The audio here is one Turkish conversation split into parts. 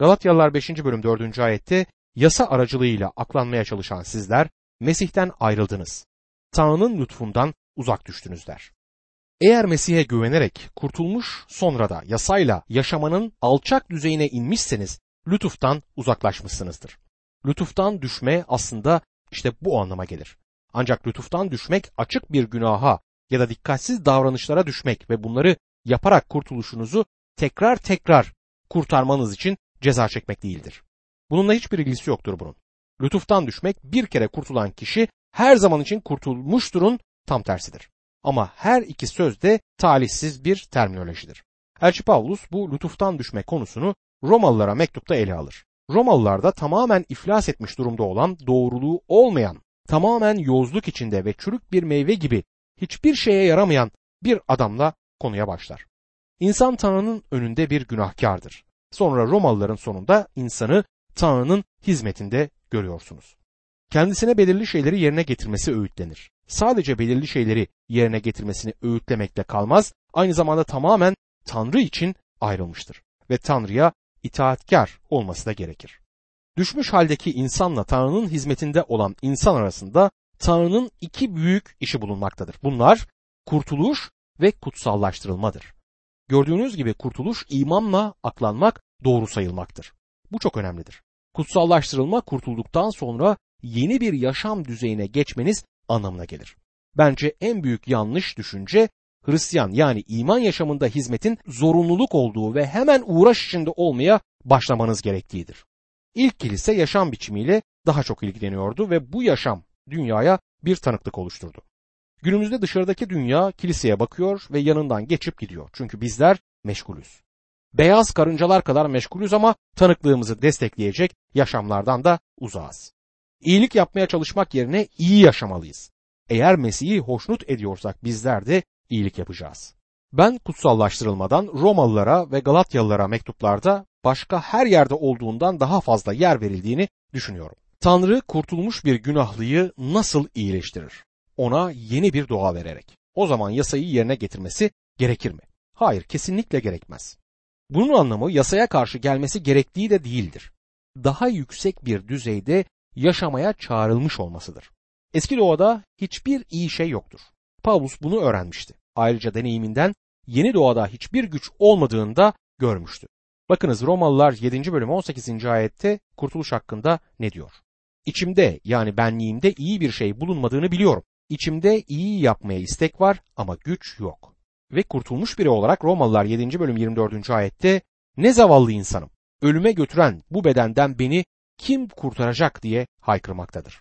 Galatyalılar 5. bölüm 4. ayette yasa aracılığıyla aklanmaya çalışan sizler Mesih'ten ayrıldınız. Tanrı'nın lütfundan uzak düştünüz der. Eğer Mesih'e güvenerek kurtulmuş sonra da yasayla yaşamanın alçak düzeyine inmişseniz lütuftan uzaklaşmışsınızdır. Lütuftan düşme aslında işte bu anlama gelir. Ancak lütuftan düşmek açık bir günaha ya da dikkatsiz davranışlara düşmek ve bunları yaparak kurtuluşunuzu tekrar tekrar kurtarmanız için ceza çekmek değildir. Bununla hiçbir ilgisi yoktur bunun. Lütuftan düşmek bir kere kurtulan kişi her zaman için kurtulmuşturun tam tersidir. Ama her iki söz de talihsiz bir terminolojidir. Elçi Pavlus bu lütuftan düşme konusunu Romalılara mektupta ele alır. Romalılarda tamamen iflas etmiş durumda olan, doğruluğu olmayan, tamamen yozluk içinde ve çürük bir meyve gibi hiçbir şeye yaramayan bir adamla konuya başlar. İnsan Tanrı'nın önünde bir günahkardır. Sonra Romalıların sonunda insanı Tanrı'nın hizmetinde görüyorsunuz. Kendisine belirli şeyleri yerine getirmesi öğütlenir. Sadece belirli şeyleri yerine getirmesini öğütlemekle kalmaz, aynı zamanda tamamen Tanrı için ayrılmıştır ve Tanrı'ya itaatkar olması da gerekir. Düşmüş haldeki insanla Tanrı'nın hizmetinde olan insan arasında Tanrı'nın iki büyük işi bulunmaktadır. Bunlar kurtuluş ve kutsallaştırılmadır. Gördüğünüz gibi kurtuluş imanla aklanmak doğru sayılmaktır. Bu çok önemlidir. Kutsallaştırılma kurtulduktan sonra yeni bir yaşam düzeyine geçmeniz anlamına gelir. Bence en büyük yanlış düşünce Hristiyan yani iman yaşamında hizmetin zorunluluk olduğu ve hemen uğraş içinde olmaya başlamanız gerektiğidir. İlk kilise yaşam biçimiyle daha çok ilgileniyordu ve bu yaşam dünyaya bir tanıklık oluşturdu. Günümüzde dışarıdaki dünya kiliseye bakıyor ve yanından geçip gidiyor. Çünkü bizler meşgulüz. Beyaz karıncalar kadar meşgulüz ama tanıklığımızı destekleyecek yaşamlardan da uzağız. İyilik yapmaya çalışmak yerine iyi yaşamalıyız. Eğer Mesih'i hoşnut ediyorsak bizler de iyilik yapacağız. Ben kutsallaştırılmadan Romalılara ve Galatyalılara mektuplarda başka her yerde olduğundan daha fazla yer verildiğini düşünüyorum. Tanrı kurtulmuş bir günahlıyı nasıl iyileştirir? Ona yeni bir doğa vererek. O zaman yasayı yerine getirmesi gerekir mi? Hayır, kesinlikle gerekmez. Bunun anlamı yasaya karşı gelmesi gerektiği de değildir. Daha yüksek bir düzeyde yaşamaya çağrılmış olmasıdır. Eski doğada hiçbir iyi şey yoktur. Pavlus bunu öğrenmişti. Ayrıca deneyiminden yeni doğada hiçbir güç olmadığını da görmüştü. Bakınız Romalılar 7. bölüm 18. ayette kurtuluş hakkında ne diyor? İçimde yani benliğimde iyi bir şey bulunmadığını biliyorum. İçimde iyi yapmaya istek var ama güç yok. Ve kurtulmuş biri olarak Romalılar 7. bölüm 24. ayette ne zavallı insanım ölüme götüren bu bedenden beni kim kurtaracak diye haykırmaktadır.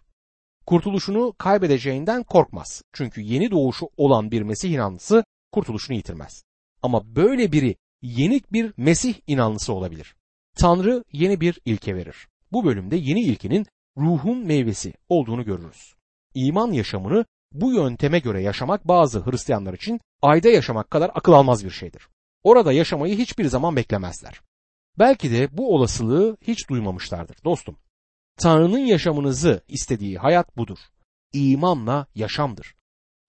Kurtuluşunu kaybedeceğinden korkmaz. Çünkü yeni doğuşu olan bir Mesih inanlısı kurtuluşunu yitirmez. Ama böyle biri yenik bir Mesih inanlısı olabilir. Tanrı yeni bir ilke verir. Bu bölümde yeni ilkinin ruhun meyvesi olduğunu görürüz. İman yaşamını bu yönteme göre yaşamak bazı Hristiyanlar için ayda yaşamak kadar akıl almaz bir şeydir. Orada yaşamayı hiçbir zaman beklemezler. Belki de bu olasılığı hiç duymamışlardır dostum. Tanrı'nın yaşamınızı istediği hayat budur. İmanla yaşamdır.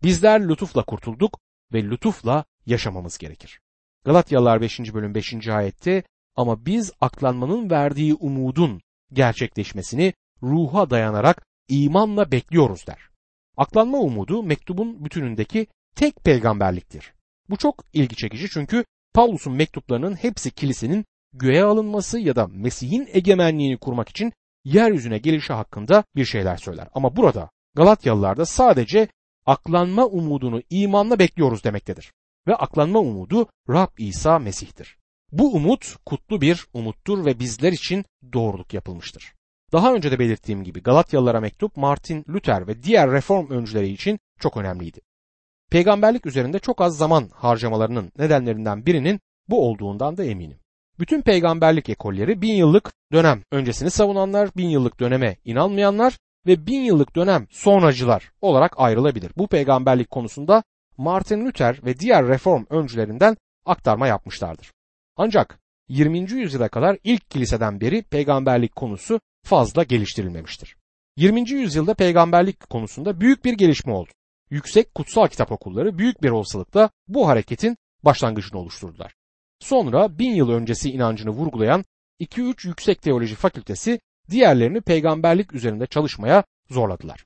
Bizler lütufla kurtulduk ve lütufla yaşamamız gerekir. Galatyalılar 5. bölüm 5. ayette ama biz aklanmanın verdiği umudun gerçekleşmesini ruha dayanarak imanla bekliyoruz der. Aklanma umudu mektubun bütünündeki tek peygamberliktir. Bu çok ilgi çekici çünkü Pavlus'un mektuplarının hepsi kilisenin göğe alınması ya da Mesih'in egemenliğini kurmak için yeryüzüne gelişi hakkında bir şeyler söyler. Ama burada Galatyalılarda sadece aklanma umudunu imanla bekliyoruz demektedir. Ve aklanma umudu Rab İsa Mesih'tir. Bu umut kutlu bir umuttur ve bizler için doğruluk yapılmıştır. Daha önce de belirttiğim gibi Galatyalılara mektup Martin Luther ve diğer reform öncüleri için çok önemliydi. Peygamberlik üzerinde çok az zaman harcamalarının nedenlerinden birinin bu olduğundan da eminim. Bütün peygamberlik ekolleri bin yıllık dönem öncesini savunanlar, bin yıllık döneme inanmayanlar ve bin yıllık dönem sonracılar olarak ayrılabilir. Bu peygamberlik konusunda Martin Luther ve diğer reform öncülerinden aktarma yapmışlardır. Ancak 20. yüzyıla kadar ilk kiliseden beri peygamberlik konusu fazla geliştirilmemiştir. 20. yüzyılda peygamberlik konusunda büyük bir gelişme oldu. Yüksek kutsal kitap okulları büyük bir olasılıkla bu hareketin başlangıcını oluşturdular. Sonra bin yıl öncesi inancını vurgulayan 2-3 yüksek teoloji fakültesi diğerlerini peygamberlik üzerinde çalışmaya zorladılar.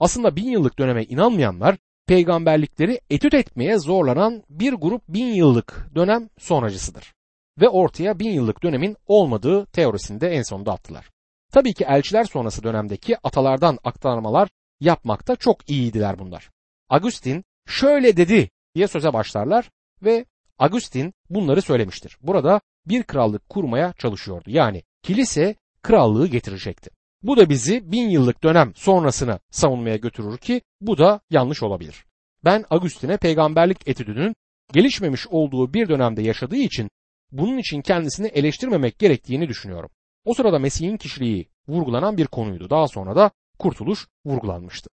Aslında bin yıllık döneme inanmayanlar peygamberlikleri etüt etmeye zorlanan bir grup bin yıllık dönem sonracısıdır. Ve ortaya bin yıllık dönemin olmadığı teorisini de en sonunda attılar. Tabii ki elçiler sonrası dönemdeki atalardan aktarmalar yapmakta çok iyiydiler bunlar. Agustin şöyle dedi diye söze başlarlar ve Agustin bunları söylemiştir. Burada bir krallık kurmaya çalışıyordu. Yani kilise krallığı getirecekti. Bu da bizi bin yıllık dönem sonrasını savunmaya götürür ki bu da yanlış olabilir. Ben Agustin'e peygamberlik etüdünün gelişmemiş olduğu bir dönemde yaşadığı için bunun için kendisini eleştirmemek gerektiğini düşünüyorum. O sırada Mesih'in kişiliği vurgulanan bir konuydu. Daha sonra da kurtuluş vurgulanmıştı.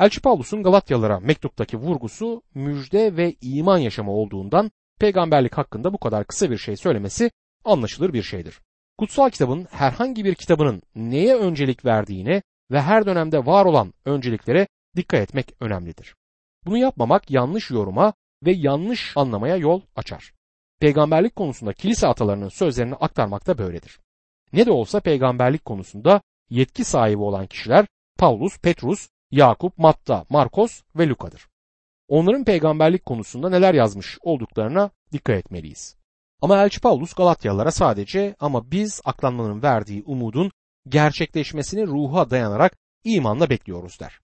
Elçi Paulus'un Galatyalılara mektuptaki vurgusu müjde ve iman yaşamı olduğundan peygamberlik hakkında bu kadar kısa bir şey söylemesi anlaşılır bir şeydir. Kutsal kitabın herhangi bir kitabının neye öncelik verdiğine ve her dönemde var olan önceliklere dikkat etmek önemlidir. Bunu yapmamak yanlış yoruma ve yanlış anlamaya yol açar. Peygamberlik konusunda kilise atalarının sözlerini aktarmak da böyledir. Ne de olsa peygamberlik konusunda yetki sahibi olan kişiler Paulus, Petrus, Yakup, Matta, Markos ve Luka'dır. Onların peygamberlik konusunda neler yazmış olduklarına dikkat etmeliyiz. Ama Elçi Paulus Galatyalılara sadece ama biz aklanmanın verdiği umudun gerçekleşmesini ruha dayanarak imanla bekliyoruz der.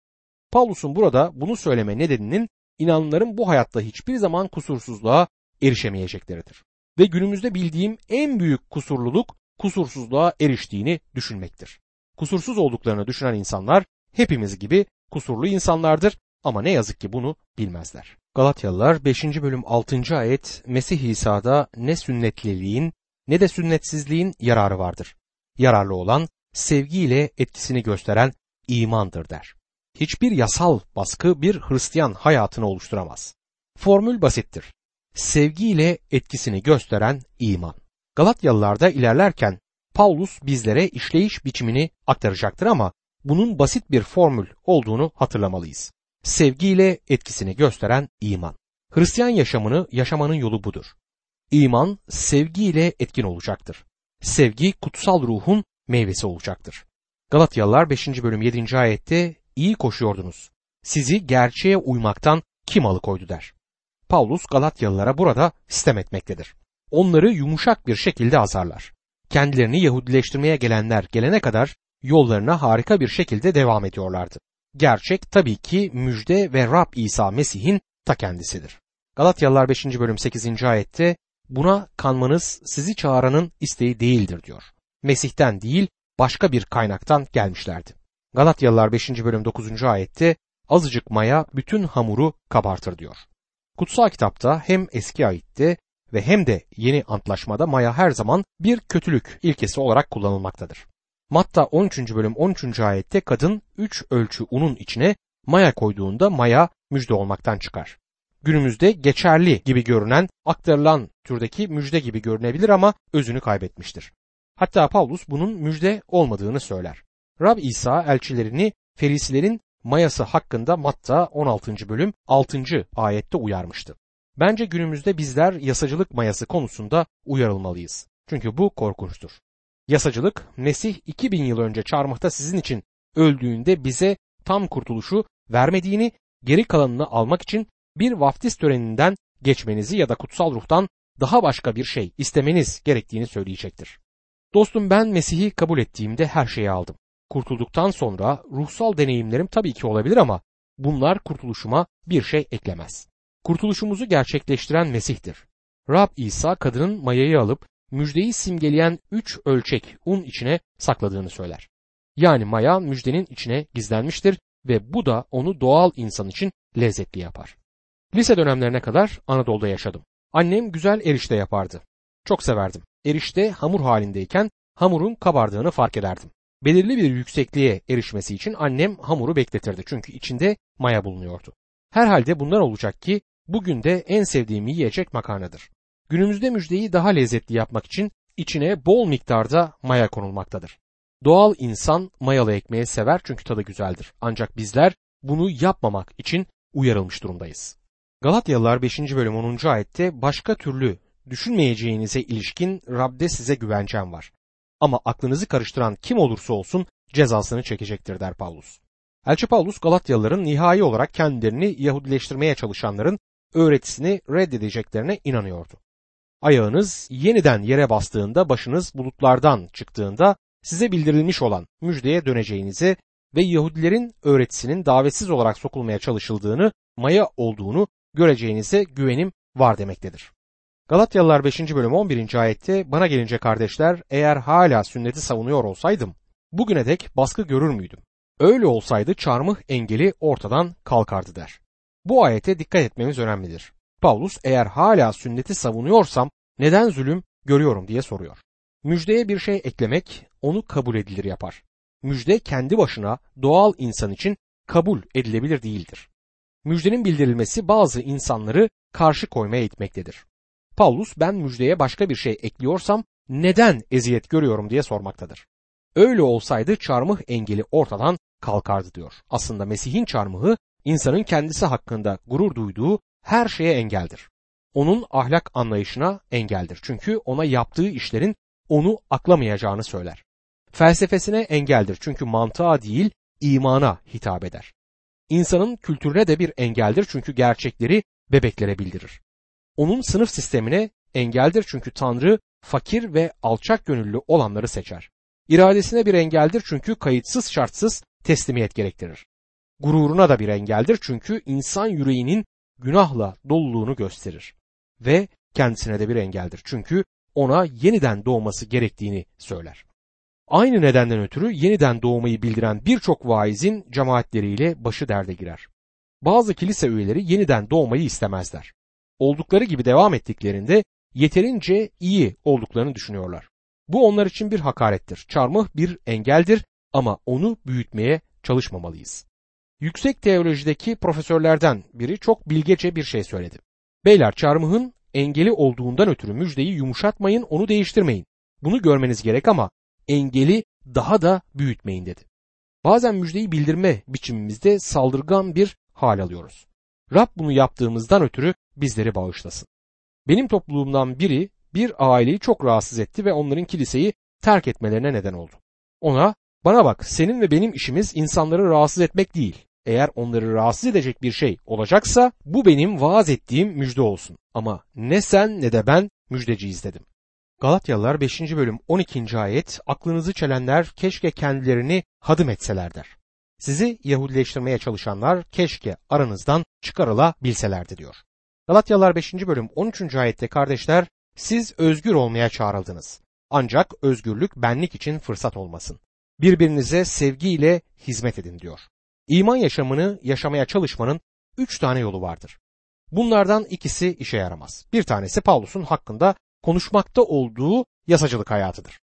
Paulus'un burada bunu söyleme nedeninin inanların bu hayatta hiçbir zaman kusursuzluğa erişemeyecekleridir. Ve günümüzde bildiğim en büyük kusurluluk kusursuzluğa eriştiğini düşünmektir. Kusursuz olduklarını düşünen insanlar hepimiz gibi kusurlu insanlardır ama ne yazık ki bunu bilmezler. Galatyalılar 5. bölüm 6. ayet Mesih İsa'da ne sünnetliliğin ne de sünnetsizliğin yararı vardır. Yararlı olan sevgiyle etkisini gösteren imandır der. Hiçbir yasal baskı bir Hristiyan hayatını oluşturamaz. Formül basittir. Sevgiyle etkisini gösteren iman. Galatyalılarda ilerlerken Paulus bizlere işleyiş biçimini aktaracaktır ama bunun basit bir formül olduğunu hatırlamalıyız. Sevgiyle etkisini gösteren iman. Hristiyan yaşamını yaşamanın yolu budur. İman sevgiyle etkin olacaktır. Sevgi kutsal ruhun meyvesi olacaktır. Galatyalılar 5. bölüm 7. ayette iyi koşuyordunuz. Sizi gerçeğe uymaktan kim alıkoydu der. Paulus Galatyalılara burada sistem etmektedir. Onları yumuşak bir şekilde azarlar. Kendilerini Yahudileştirmeye gelenler gelene kadar yollarına harika bir şekilde devam ediyorlardı. Gerçek tabii ki müjde ve Rab İsa Mesih'in ta kendisidir. Galatyalılar 5. bölüm 8. ayette buna kanmanız sizi çağıranın isteği değildir diyor. Mesih'ten değil başka bir kaynaktan gelmişlerdi. Galatyalılar 5. bölüm 9. ayette azıcık maya bütün hamuru kabartır diyor. Kutsal kitapta hem eski ayette ve hem de yeni antlaşmada maya her zaman bir kötülük ilkesi olarak kullanılmaktadır. Matta 13. bölüm 13. ayette kadın 3 ölçü unun içine maya koyduğunda maya müjde olmaktan çıkar. Günümüzde geçerli gibi görünen aktarılan türdeki müjde gibi görünebilir ama özünü kaybetmiştir. Hatta Paulus bunun müjde olmadığını söyler. Rab İsa elçilerini ferisilerin mayası hakkında Matta 16. bölüm 6. ayette uyarmıştı. Bence günümüzde bizler yasacılık mayası konusunda uyarılmalıyız. Çünkü bu korkunçtur. Yasacılık Mesih 2000 yıl önce çarmıhta sizin için öldüğünde bize tam kurtuluşu vermediğini geri kalanını almak için bir vaftiz töreninden geçmenizi ya da kutsal ruhtan daha başka bir şey istemeniz gerektiğini söyleyecektir. Dostum ben Mesih'i kabul ettiğimde her şeyi aldım. Kurtulduktan sonra ruhsal deneyimlerim tabii ki olabilir ama bunlar kurtuluşuma bir şey eklemez. Kurtuluşumuzu gerçekleştiren Mesih'tir. Rab İsa kadının mayayı alıp müjdeyi simgeleyen üç ölçek un içine sakladığını söyler. Yani maya müjdenin içine gizlenmiştir ve bu da onu doğal insan için lezzetli yapar. Lise dönemlerine kadar Anadolu'da yaşadım. Annem güzel erişte yapardı. Çok severdim. Erişte hamur halindeyken hamurun kabardığını fark ederdim. Belirli bir yüksekliğe erişmesi için annem hamuru bekletirdi çünkü içinde maya bulunuyordu. Herhalde bunlar olacak ki bugün de en sevdiğim yiyecek makarnadır. Günümüzde müjdeyi daha lezzetli yapmak için içine bol miktarda maya konulmaktadır. Doğal insan mayalı ekmeği sever çünkü tadı güzeldir. Ancak bizler bunu yapmamak için uyarılmış durumdayız. Galatyalılar 5. bölüm 10. ayette başka türlü düşünmeyeceğinize ilişkin Rab'de size güvencem var. Ama aklınızı karıştıran kim olursa olsun cezasını çekecektir der Paulus. Elçi Paulus Galatyalıların nihai olarak kendilerini Yahudileştirmeye çalışanların öğretisini reddedeceklerine inanıyordu. Ayağınız yeniden yere bastığında başınız bulutlardan çıktığında size bildirilmiş olan müjdeye döneceğinizi ve Yahudilerin öğretisinin davetsiz olarak sokulmaya çalışıldığını, maya olduğunu göreceğinize güvenim var demektedir. Galatyalılar 5. bölüm 11. ayette bana gelince kardeşler eğer hala sünneti savunuyor olsaydım bugüne dek baskı görür müydüm? Öyle olsaydı çarmıh engeli ortadan kalkardı der. Bu ayete dikkat etmemiz önemlidir. Paulus eğer hala sünneti savunuyorsam neden zulüm görüyorum diye soruyor. Müjdeye bir şey eklemek onu kabul edilir yapar. Müjde kendi başına doğal insan için kabul edilebilir değildir. Müjdenin bildirilmesi bazı insanları karşı koymaya itmektedir. Paulus ben müjdeye başka bir şey ekliyorsam neden eziyet görüyorum diye sormaktadır. Öyle olsaydı çarmıh engeli ortadan kalkardı diyor. Aslında Mesih'in çarmıhı insanın kendisi hakkında gurur duyduğu her şeye engeldir. Onun ahlak anlayışına engeldir. Çünkü ona yaptığı işlerin onu aklamayacağını söyler. Felsefesine engeldir çünkü mantığa değil imana hitap eder. İnsanın kültürüne de bir engeldir çünkü gerçekleri bebeklere bildirir. Onun sınıf sistemine engeldir çünkü Tanrı fakir ve alçak gönüllü olanları seçer. İradesine bir engeldir çünkü kayıtsız şartsız teslimiyet gerektirir. Gururuna da bir engeldir çünkü insan yüreğinin günahla doluluğunu gösterir. Ve kendisine de bir engeldir çünkü ona yeniden doğması gerektiğini söyler. Aynı nedenden ötürü yeniden doğmayı bildiren birçok vaizin cemaatleriyle başı derde girer. Bazı kilise üyeleri yeniden doğmayı istemezler. Oldukları gibi devam ettiklerinde yeterince iyi olduklarını düşünüyorlar. Bu onlar için bir hakarettir. Çarmıh bir engeldir ama onu büyütmeye çalışmamalıyız. Yüksek teolojideki profesörlerden biri çok bilgece bir şey söyledi. Beyler çarmıhın engeli olduğundan ötürü müjdeyi yumuşatmayın, onu değiştirmeyin. Bunu görmeniz gerek ama engeli daha da büyütmeyin dedi. Bazen müjdeyi bildirme biçimimizde saldırgan bir hal alıyoruz. Rab bunu yaptığımızdan ötürü bizleri bağışlasın. Benim topluluğumdan biri bir aileyi çok rahatsız etti ve onların kiliseyi terk etmelerine neden oldu. Ona bana bak senin ve benim işimiz insanları rahatsız etmek değil. Eğer onları rahatsız edecek bir şey olacaksa bu benim vaaz ettiğim müjde olsun. Ama ne sen ne de ben müjdeciyiz dedim. Galatyalılar 5. bölüm 12. ayet aklınızı çelenler keşke kendilerini hadım etseler der. Sizi Yahudileştirmeye çalışanlar keşke aranızdan çıkarılabilselerdi diyor. Galatyalılar 5. bölüm 13. ayette kardeşler siz özgür olmaya çağrıldınız. Ancak özgürlük benlik için fırsat olmasın. Birbirinize sevgiyle hizmet edin diyor. İman yaşamını yaşamaya çalışmanın üç tane yolu vardır. Bunlardan ikisi işe yaramaz. Bir tanesi Paulus'un hakkında konuşmakta olduğu yasacılık hayatıdır.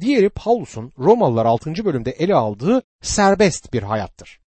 Diğeri Paulus'un Romalılar 6. bölümde ele aldığı serbest bir hayattır.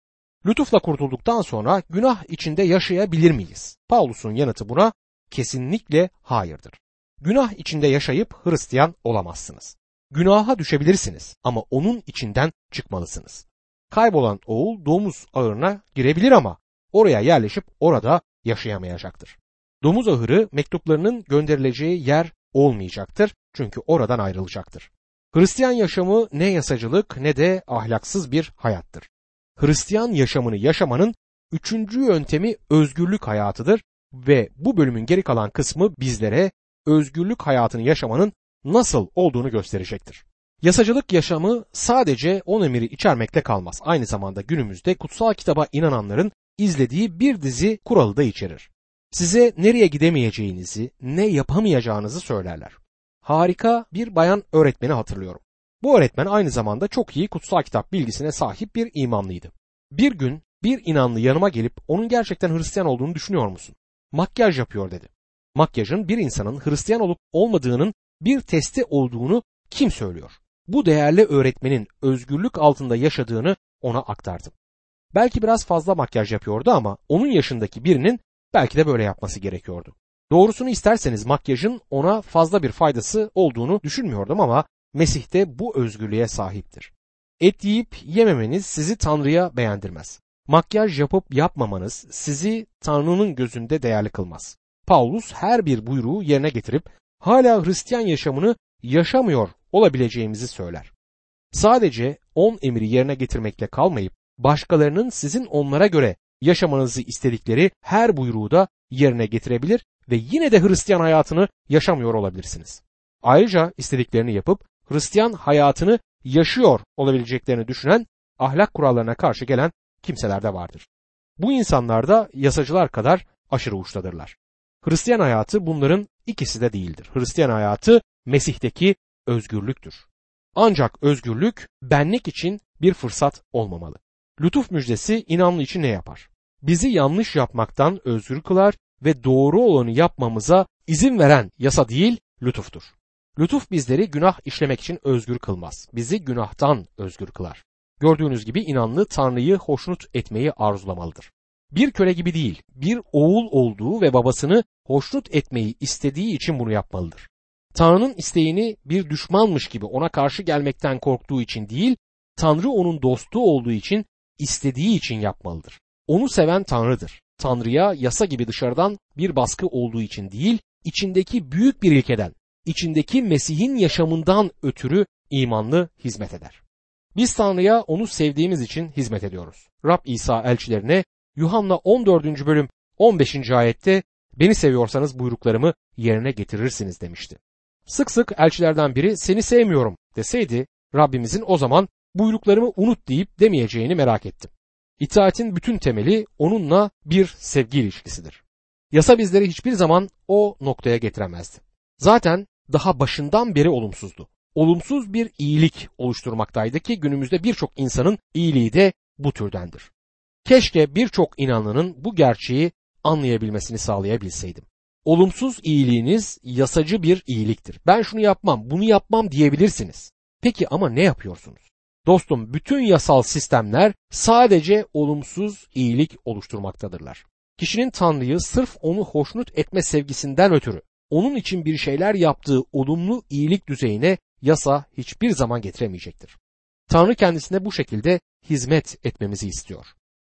Lütufla kurtulduktan sonra günah içinde yaşayabilir miyiz? Paulus'un yanıtı buna kesinlikle hayırdır. Günah içinde yaşayıp Hristiyan olamazsınız. Günaha düşebilirsiniz ama onun içinden çıkmalısınız. Kaybolan oğul domuz ağırına girebilir ama oraya yerleşip orada yaşayamayacaktır. Domuz ahırı mektuplarının gönderileceği yer olmayacaktır çünkü oradan ayrılacaktır. Hristiyan yaşamı ne yasacılık ne de ahlaksız bir hayattır. Hristiyan yaşamını yaşamanın üçüncü yöntemi özgürlük hayatıdır ve bu bölümün geri kalan kısmı bizlere özgürlük hayatını yaşamanın nasıl olduğunu gösterecektir. Yasacılık yaşamı sadece on emiri içermekle kalmaz. Aynı zamanda günümüzde kutsal kitaba inananların izlediği bir dizi kuralı da içerir. Size nereye gidemeyeceğinizi, ne yapamayacağınızı söylerler. Harika bir bayan öğretmeni hatırlıyorum. Bu öğretmen aynı zamanda çok iyi kutsal kitap bilgisine sahip bir imanlıydı. Bir gün bir inanlı yanıma gelip onun gerçekten Hristiyan olduğunu düşünüyor musun? Makyaj yapıyor dedi. Makyajın bir insanın Hristiyan olup olmadığının bir testi olduğunu kim söylüyor? Bu değerli öğretmenin özgürlük altında yaşadığını ona aktardım. Belki biraz fazla makyaj yapıyordu ama onun yaşındaki birinin belki de böyle yapması gerekiyordu. Doğrusunu isterseniz makyajın ona fazla bir faydası olduğunu düşünmüyordum ama Mesih de bu özgürlüğe sahiptir. Et yiyip yememeniz sizi Tanrı'ya beğendirmez. Makyaj yapıp yapmamanız sizi Tanrı'nın gözünde değerli kılmaz. Paulus her bir buyruğu yerine getirip hala Hristiyan yaşamını yaşamıyor olabileceğimizi söyler. Sadece on emri yerine getirmekle kalmayıp başkalarının sizin onlara göre yaşamanızı istedikleri her buyruğu da yerine getirebilir ve yine de Hristiyan hayatını yaşamıyor olabilirsiniz. Ayrıca istediklerini yapıp Hristiyan hayatını yaşıyor olabileceklerini düşünen ahlak kurallarına karşı gelen kimseler de vardır. Bu insanlar da yasacılar kadar aşırı uçtadırlar. Hristiyan hayatı bunların ikisi de değildir. Hristiyan hayatı Mesih'teki özgürlüktür. Ancak özgürlük benlik için bir fırsat olmamalı. Lütuf müjdesi inanlı için ne yapar? Bizi yanlış yapmaktan özgür kılar ve doğru olanı yapmamıza izin veren yasa değil, lütuftur. Lütuf bizleri günah işlemek için özgür kılmaz. Bizi günahtan özgür kılar. Gördüğünüz gibi inanlı Tanrı'yı hoşnut etmeyi arzulamalıdır. Bir köle gibi değil, bir oğul olduğu ve babasını hoşnut etmeyi istediği için bunu yapmalıdır. Tanrı'nın isteğini bir düşmanmış gibi ona karşı gelmekten korktuğu için değil, Tanrı onun dostu olduğu için istediği için yapmalıdır. Onu seven Tanrı'dır. Tanrı'ya yasa gibi dışarıdan bir baskı olduğu için değil, içindeki büyük bir ilkeden, içindeki Mesih'in yaşamından ötürü imanlı hizmet eder. Biz Tanrı'ya onu sevdiğimiz için hizmet ediyoruz. Rab İsa elçilerine Yuhanna 14. bölüm 15. ayette beni seviyorsanız buyruklarımı yerine getirirsiniz demişti. Sık sık elçilerden biri seni sevmiyorum deseydi Rabbimizin o zaman buyruklarımı unut deyip demeyeceğini merak ettim. İtaatin bütün temeli onunla bir sevgi ilişkisidir. Yasa bizleri hiçbir zaman o noktaya getiremezdi. Zaten daha başından beri olumsuzdu. Olumsuz bir iyilik oluşturmaktaydı ki günümüzde birçok insanın iyiliği de bu türdendir. Keşke birçok inanlının bu gerçeği anlayabilmesini sağlayabilseydim. Olumsuz iyiliğiniz yasacı bir iyiliktir. Ben şunu yapmam, bunu yapmam diyebilirsiniz. Peki ama ne yapıyorsunuz? Dostum bütün yasal sistemler sadece olumsuz iyilik oluşturmaktadırlar. Kişinin Tanrı'yı sırf onu hoşnut etme sevgisinden ötürü onun için bir şeyler yaptığı olumlu iyilik düzeyine yasa hiçbir zaman getiremeyecektir. Tanrı kendisine bu şekilde hizmet etmemizi istiyor.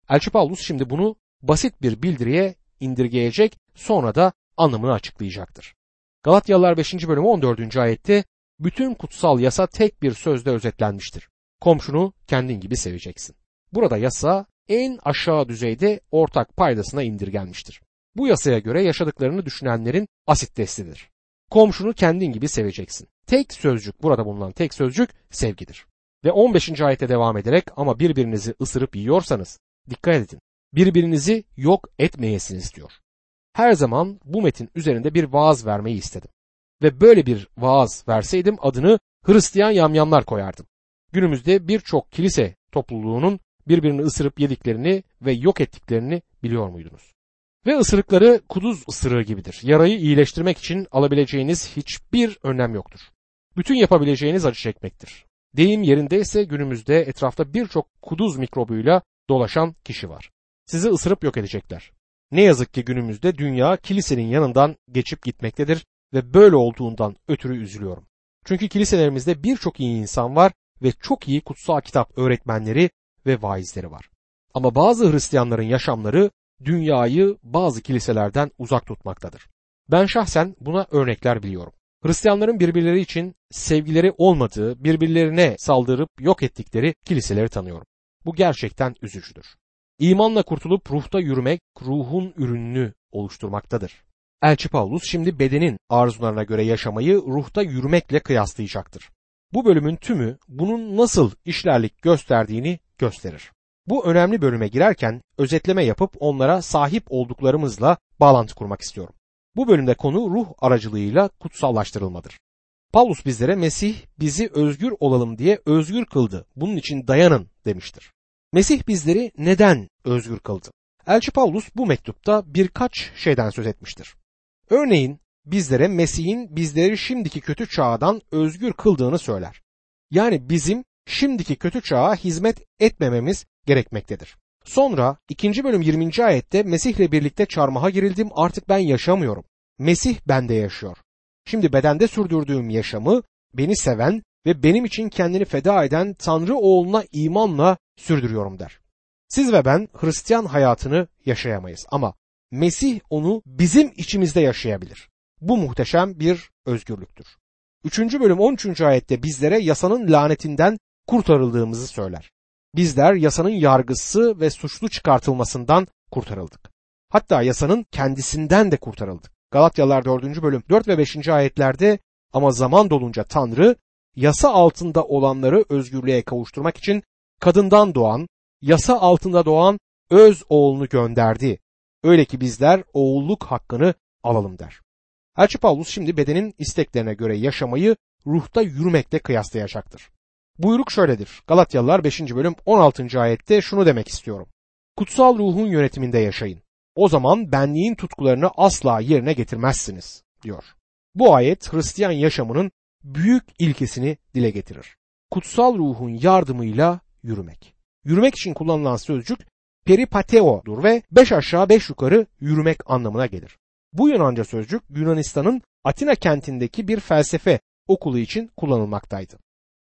Elçi Paulus şimdi bunu basit bir bildiriye indirgeyecek sonra da anlamını açıklayacaktır. Galatyalılar 5. bölümü 14. ayette bütün kutsal yasa tek bir sözde özetlenmiştir. Komşunu kendin gibi seveceksin. Burada yasa en aşağı düzeyde ortak paydasına indirgenmiştir. Bu yasaya göre yaşadıklarını düşünenlerin asit testidir. Komşunu kendin gibi seveceksin. Tek sözcük burada bulunan tek sözcük sevgidir. Ve 15. ayete devam ederek ama birbirinizi ısırıp yiyorsanız dikkat edin. Birbirinizi yok etmeyesiniz diyor. Her zaman bu metin üzerinde bir vaaz vermeyi istedim. Ve böyle bir vaaz verseydim adını Hristiyan yamyamlar koyardım. Günümüzde birçok kilise topluluğunun birbirini ısırıp yediklerini ve yok ettiklerini biliyor muydunuz? Ve ısırıkları kuduz ısırığı gibidir. Yarayı iyileştirmek için alabileceğiniz hiçbir önlem yoktur. Bütün yapabileceğiniz acı çekmektir. Deyim yerindeyse günümüzde etrafta birçok kuduz mikrobuyla dolaşan kişi var. Sizi ısırıp yok edecekler. Ne yazık ki günümüzde dünya kilisenin yanından geçip gitmektedir ve böyle olduğundan ötürü üzülüyorum. Çünkü kiliselerimizde birçok iyi insan var ve çok iyi kutsal kitap öğretmenleri ve vaizleri var. Ama bazı Hristiyanların yaşamları dünyayı bazı kiliselerden uzak tutmaktadır. Ben şahsen buna örnekler biliyorum. Hristiyanların birbirleri için sevgileri olmadığı, birbirlerine saldırıp yok ettikleri kiliseleri tanıyorum. Bu gerçekten üzücüdür. İmanla kurtulup ruhta yürümek ruhun ürününü oluşturmaktadır. Elçi Paulus şimdi bedenin arzularına göre yaşamayı ruhta yürümekle kıyaslayacaktır. Bu bölümün tümü bunun nasıl işlerlik gösterdiğini gösterir. Bu önemli bölüme girerken özetleme yapıp onlara sahip olduklarımızla bağlantı kurmak istiyorum. Bu bölümde konu ruh aracılığıyla kutsallaştırılmadır. Paulus bizlere Mesih bizi özgür olalım diye özgür kıldı. Bunun için dayanın demiştir. Mesih bizleri neden özgür kıldı? Elçi Paulus bu mektupta birkaç şeyden söz etmiştir. Örneğin bizlere Mesih'in bizleri şimdiki kötü çağdan özgür kıldığını söyler. Yani bizim şimdiki kötü çağa hizmet etmememiz gerekmektedir. Sonra 2. bölüm 20. ayette Mesih'le birlikte çarmıha girildim artık ben yaşamıyorum. Mesih bende yaşıyor. Şimdi bedende sürdürdüğüm yaşamı beni seven ve benim için kendini feda eden Tanrı oğluna imanla sürdürüyorum der. Siz ve ben Hristiyan hayatını yaşayamayız ama Mesih onu bizim içimizde yaşayabilir. Bu muhteşem bir özgürlüktür. 3. bölüm 13. ayette bizlere yasanın lanetinden kurtarıldığımızı söyler. Bizler yasanın yargısı ve suçlu çıkartılmasından kurtarıldık. Hatta yasanın kendisinden de kurtarıldık. Galatyalılar 4. bölüm 4 ve 5. ayetlerde ama zaman dolunca Tanrı yasa altında olanları özgürlüğe kavuşturmak için kadından doğan, yasa altında doğan öz oğlunu gönderdi. Öyle ki bizler oğulluk hakkını alalım der. Elçi Paulus şimdi bedenin isteklerine göre yaşamayı ruhta yürümekle kıyaslayacaktır. Buyruk şöyledir. Galatyalılar 5. bölüm 16. ayette şunu demek istiyorum. Kutsal ruhun yönetiminde yaşayın. O zaman benliğin tutkularını asla yerine getirmezsiniz diyor. Bu ayet Hristiyan yaşamının büyük ilkesini dile getirir. Kutsal ruhun yardımıyla yürümek. Yürümek için kullanılan sözcük peripateo'dur ve beş aşağı beş yukarı yürümek anlamına gelir. Bu Yunanca sözcük Yunanistan'ın Atina kentindeki bir felsefe okulu için kullanılmaktaydı.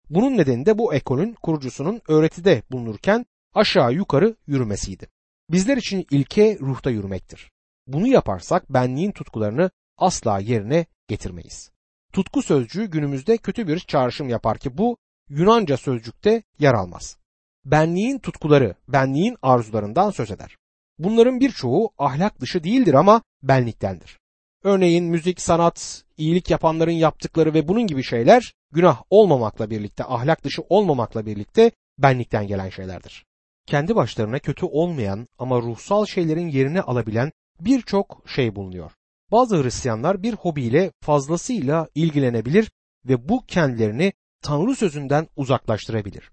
Bunun nedeni de bu ekolün kurucusunun öğretide bulunurken aşağı yukarı yürümesiydi. Bizler için ilke ruhta yürümektir. Bunu yaparsak benliğin tutkularını asla yerine getirmeyiz. Tutku sözcüğü günümüzde kötü bir çağrışım yapar ki bu Yunanca sözcükte yer almaz. Benliğin tutkuları, benliğin arzularından söz eder. Bunların birçoğu ahlak dışı değildir ama benliktendir. Örneğin müzik, sanat, iyilik yapanların yaptıkları ve bunun gibi şeyler günah olmamakla birlikte, ahlak dışı olmamakla birlikte benlikten gelen şeylerdir. Kendi başlarına kötü olmayan ama ruhsal şeylerin yerini alabilen birçok şey bulunuyor. Bazı Hristiyanlar bir hobiyle fazlasıyla ilgilenebilir ve bu kendilerini Tanrı sözünden uzaklaştırabilir.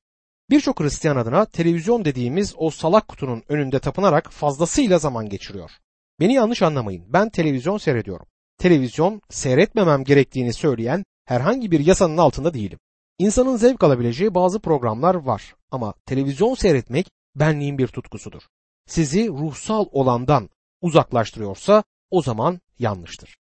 Birçok Hristiyan adına televizyon dediğimiz o salak kutunun önünde tapınarak fazlasıyla zaman geçiriyor. Beni yanlış anlamayın. Ben televizyon seyrediyorum. Televizyon seyretmemem gerektiğini söyleyen herhangi bir yasanın altında değilim. İnsanın zevk alabileceği bazı programlar var ama televizyon seyretmek benliğin bir tutkusudur. Sizi ruhsal olandan uzaklaştırıyorsa o zaman yanlıştır.